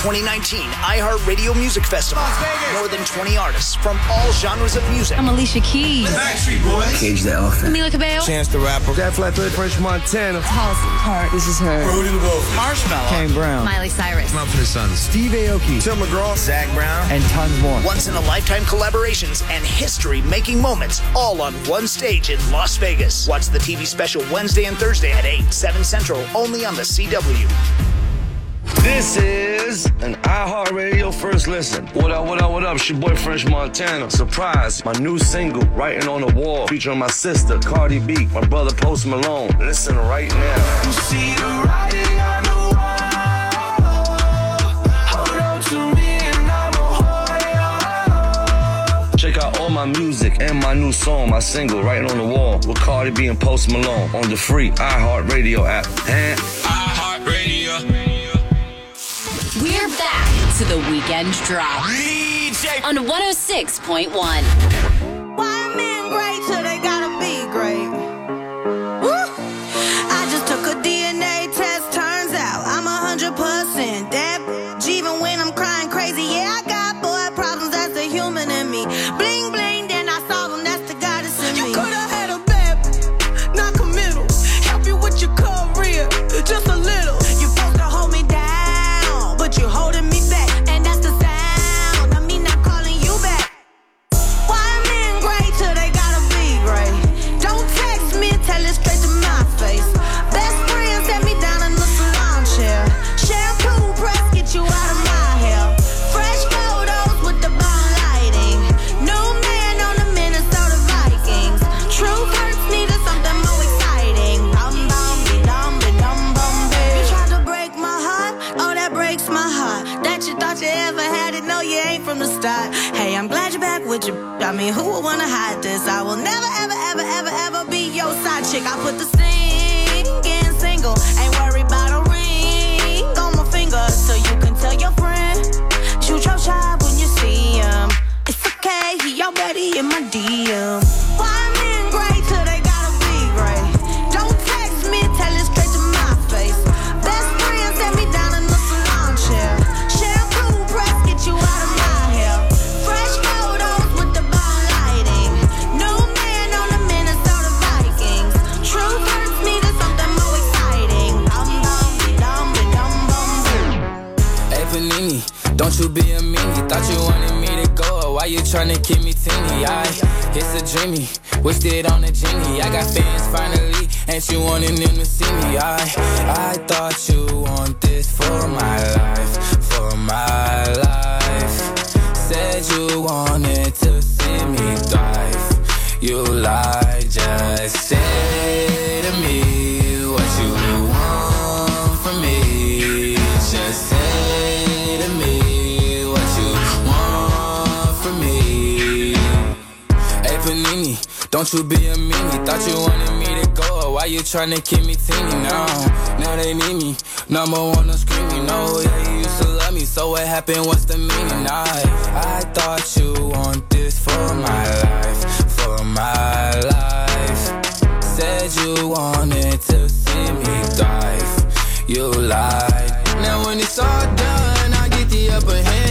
2019 iHeartRadio Music Festival. More than 20 artists from all genres of music. I'm Alicia Keys. The Backstreet Boys. Cage the Elephant. Camila Cabello. Chance the Rapper. Def Leppard. French Montana. Halsey Part. This is her. Rudy the Wolf. Marshmello. Kane Brown. Miley Cyrus. Mumford Sons. Steve Aoki. Tim McGraw. Zac Brown. And tons more. Once in a lifetime collaborations and history making moments all on one stage in Las Vegas. Watch the TV special Wednesday and Thursday at 8, 7 Central, only on the CW. This is an iHeartRadio first listen. What up, what up, what up? It's your boy French Montana. Surprise, my new single, Writing on the Wall, featuring my sister, Cardi B, my brother Post Malone. Listen right now. You see the writing on the wall. Hold on to me and I'm a Check out all my music and my new song, my single, Writing on the Wall, with Cardi B and Post Malone on the free iHeartRadio app. And iHeartRadio. To the weekend drop DJ. on 106.1. wanted to see me thrive. You lied, just say to me what you want from me. Just say to me what you want from me. Hey Panini, don't you be a meanie. Thought you wanted me to go. Why you tryna keep me teeny now? Now they need me. Number one, no screaming. No, yeah, you used to love me. So what happened? What's the meaning? I, I thought you want this for my life, for my life. Said you wanted to see me thrive. You lied. Now when it's all done, I get the upper hand.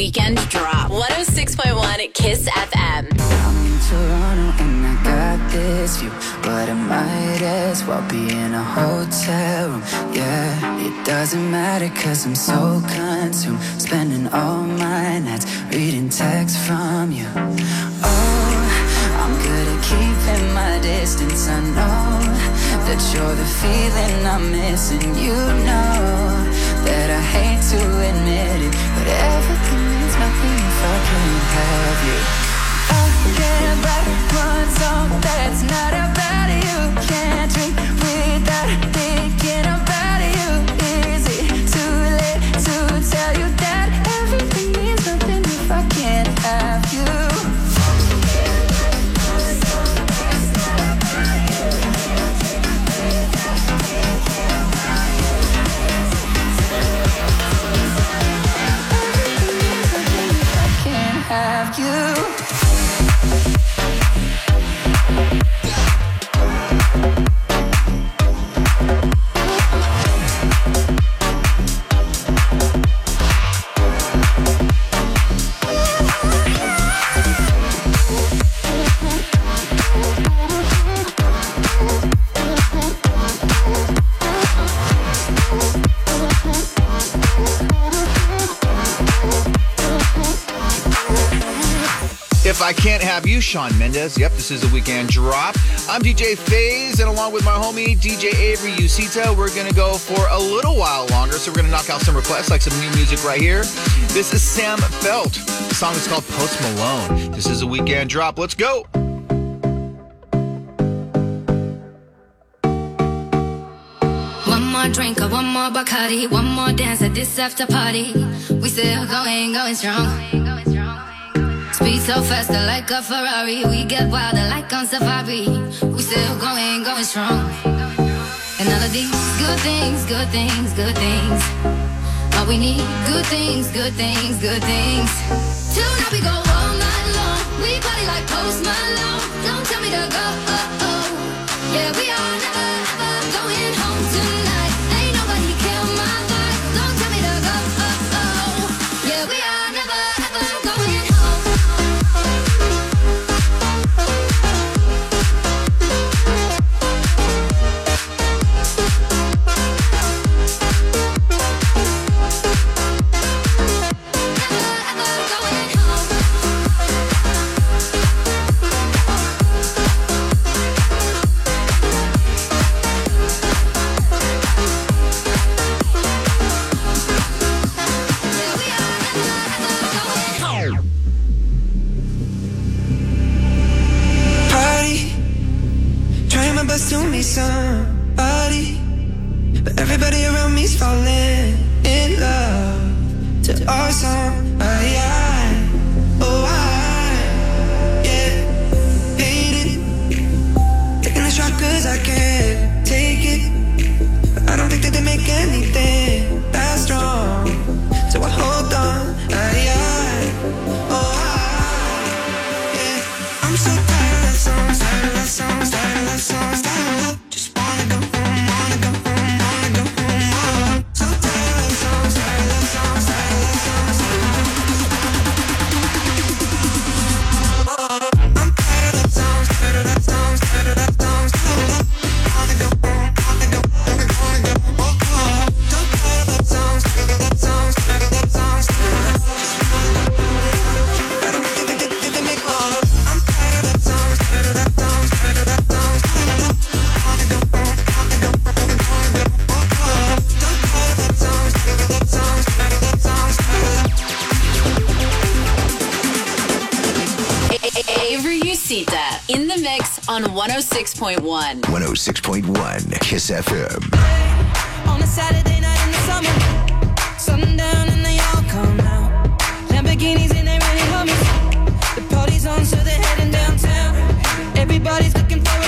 Weekend drop. 106.1 Kiss FM. I'm in Toronto and I got this view, but I might as well be in a hotel room. Yeah, it doesn't matter cause I'm so consumed, spending all my nights reading texts from you. Oh, I'm good at keeping my distance. I know that you're the feeling I'm missing. You know you. Have you, Shawn Mendes. Yep, this is a weekend drop. I'm DJ FaZe, and along with my homie DJ Avery Usita, we're gonna go for a little while longer. So we're gonna knock out some requests, like some new music right here. This is Sam Feldt. The song is called Post Malone. This is a weekend drop. Let's go. One more drink one more Bacardi, one more dance at this after party. We still going, going strong. Speed so faster like a Ferrari. We get wilder like on safari. We still going, going strong. And all of these good things, good things, good things. All we need, good things, good things, good things. Tonight we go all night long. We party like Post Malone. Don't tell me to go. Oh, oh. Yeah, we Avery Usita in the mix on 106.1. 106.1 Kiss FM. On a Saturday night in the summer, sundown and they all come out. Lamborghinis and they renting Hummers. The party's on, so they're heading downtown. Everybody's looking for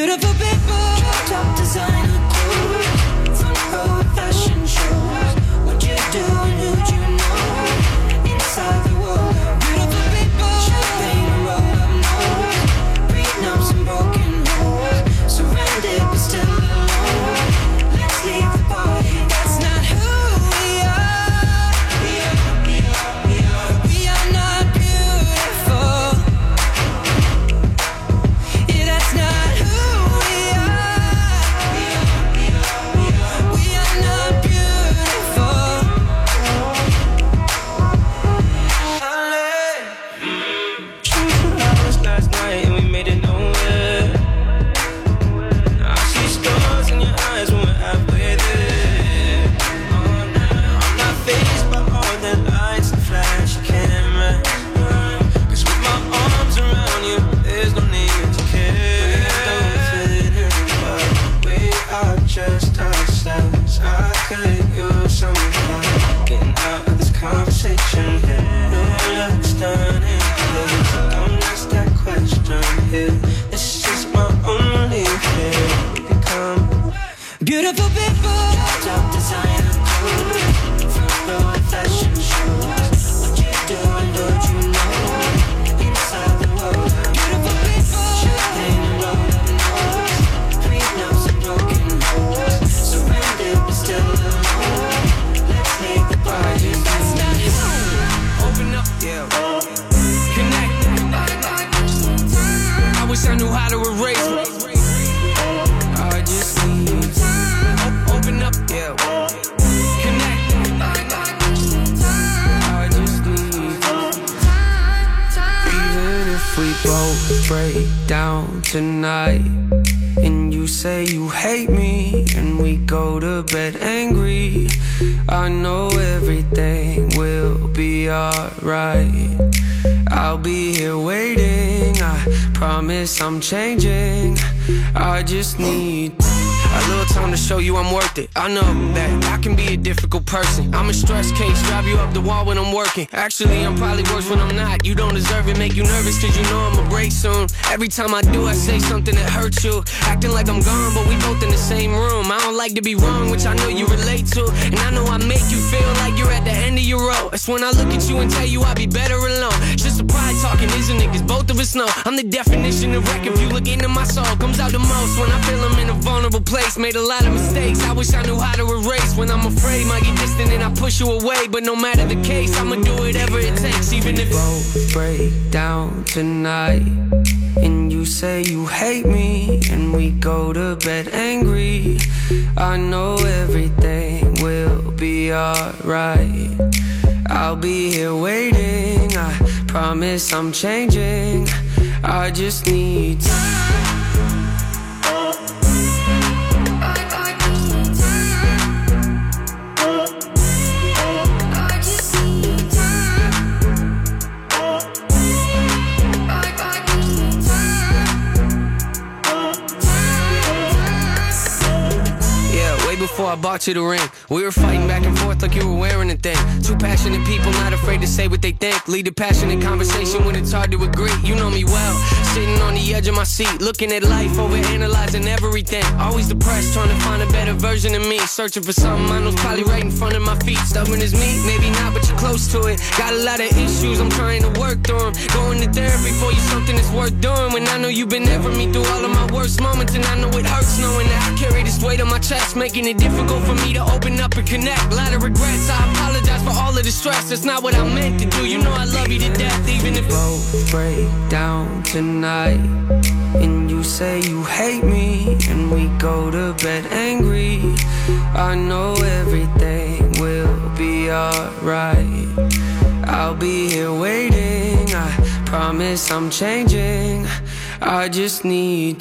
Beautiful people, top designer. Tonight. And you say you hate me, and we go to bed angry. I know everything will be alright. I'll be here waiting. I promise I'm changing. I just need a little time to show you I'm worth it. I know that I can be a difficult person. I'm a stress case, drive you up the wall when I'm working. Actually, I'm probably worse when I'm not. You don't deserve it, make you nervous cause you know I'ma break soon. Every time I do, I say something that hurts you. Acting like I'm gone, but we both in the same room. I don't like to be wrong, which I know you relate to. And I know I make you feel like you're at the end of your rope. That's when I look at you and tell you I'd be better alone. Just a pride talking, isn't it? Cause both of us know I'm the definition of wreck. If you look into my soul, comes out the most when I feel I'm in a vulnerable place. Made a lot of mistakes. I wish I knew how to erase. When I'm afraid, might get distant and I push you away. But no matter the case, I'ma do whatever it takes, even if both break down tonight. And you say you hate me, and we go to bed angry. I know everything will be alright. I'll be here waiting. I promise I'm changing. I just need Yeah, I bought you the ring. We were fighting back and forth like you were wearing a thing. Two passionate people, not afraid to say what they think. Lead a passionate conversation when it's hard to agree. You know me well. Sitting on the edge of my seat, looking at life, over analyzing everything. Always depressed, trying to find a better version of me. Searching for something I know's probably right in front of my feet. Stubborn as me, maybe not, but you're close to it. Got a lot of issues, I'm trying to work through them. Going to therapy for you, something that's worth doing. When I know you've been there for me through all of my worst moments, and I know it hurts knowing that I carry this weight on my chest, making it difficult for me to open up and connect. A lot of regrets, I apologize for all of the stress. That's not what I meant to do. You know I love you to death, even if both break down tonight. And you say you hate me, and we go to bed angry. I know everything will be alright. I'll be here waiting. I promise I'm changing. I just need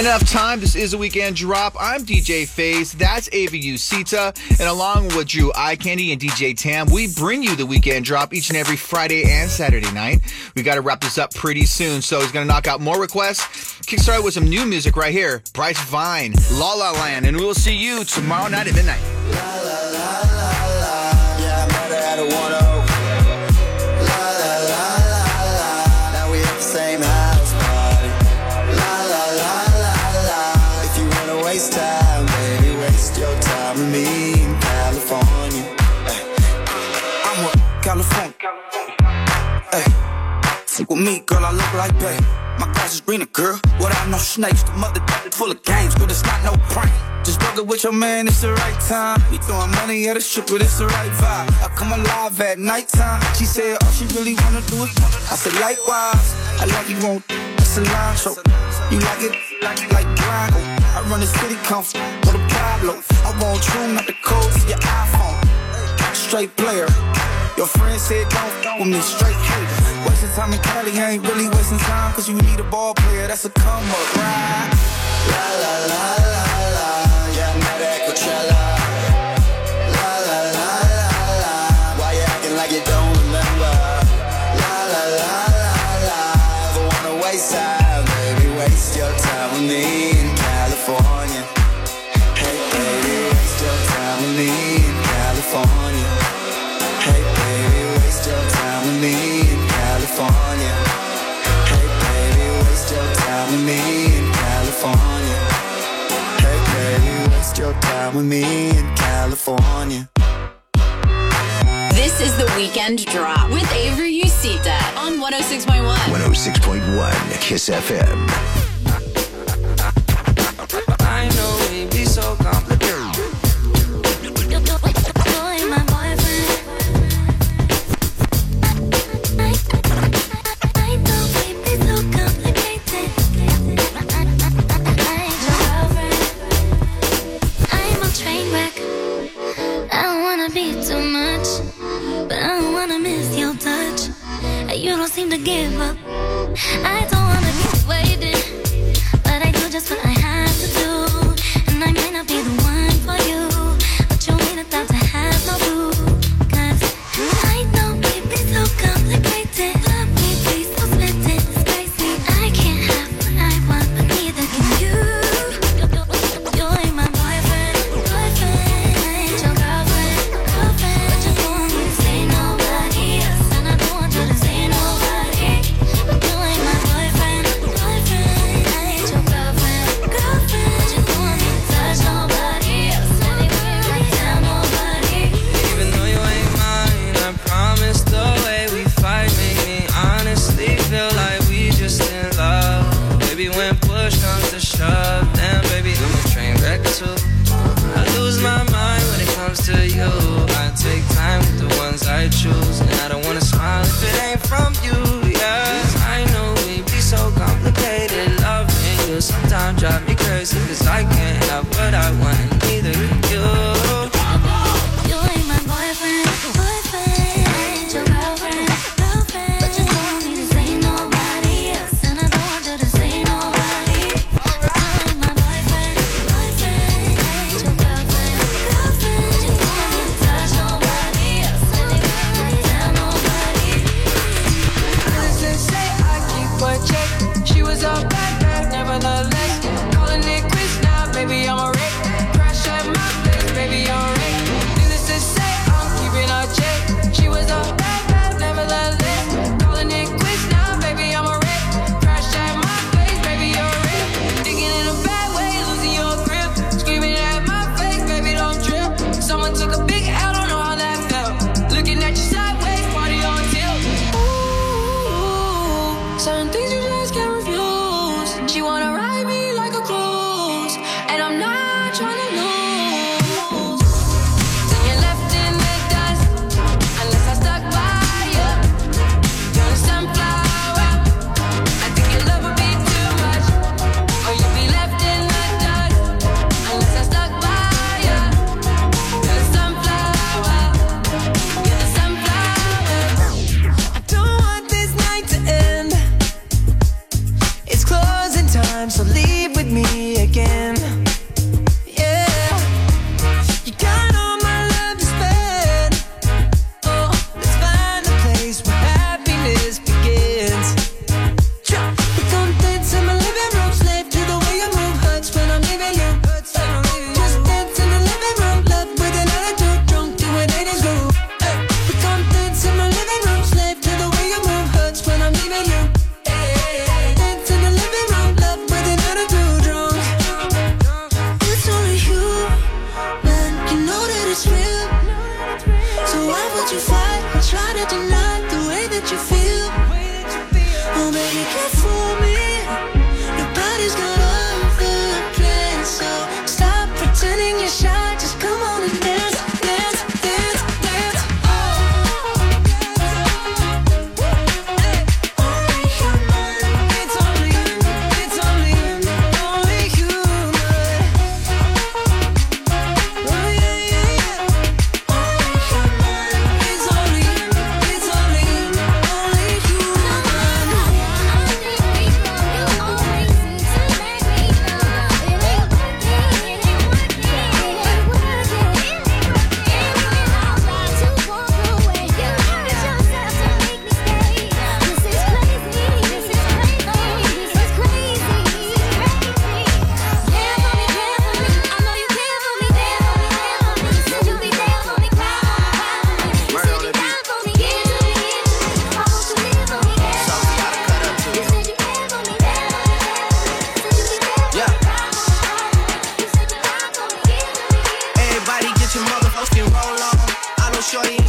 Enough time. This is a weekend drop. I'm DJ Faze. That's Ava Sita. And along with Drew Eye Candy and DJ Tam, we bring you the weekend drop each and every Friday and Saturday night. We got to wrap this up pretty soon. So he's going to knock out more requests. Kickstart with some new music right here. Bryce Vine, La La Land. And we'll see you tomorrow night at midnight. With me, girl, I look like that. My grass is greener, girl. Without no snakes, the mother full of games, girl, it's not no prank. Just bugging with your man, it's the right time. He throwing money at a stripper, it's the right vibe. I come alive at nighttime. She said, all she really wanna do is. I said, likewise. I like you won't. It's a lie. show. You like it, like it, like grind. I run the city, come for the Pablo. I want you, not the code to your iPhone. Straight player. Your friend said don't with me, straight hate if I'm in Cali, I ain't really wasting time, cause you need a ball player, that's a come up, right? La la la la la, yeah, I'm not at Coachella. La la la la la, why you acting like you don't remember? La la la la la, ever wanna waste time, baby, waste your time with me. down with me in California. This is the Weekend Drop with Avery Usita on 106.1. 106.1 Kiss FM. give up. I don't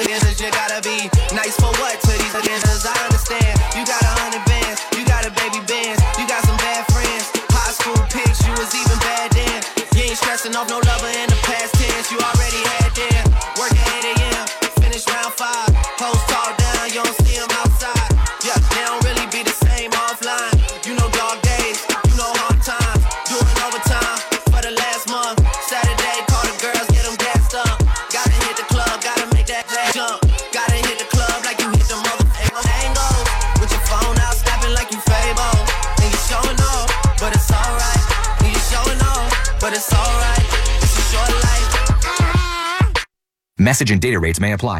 On these niggas. You gotta be nice for what to these niggas? Message and data rates may apply.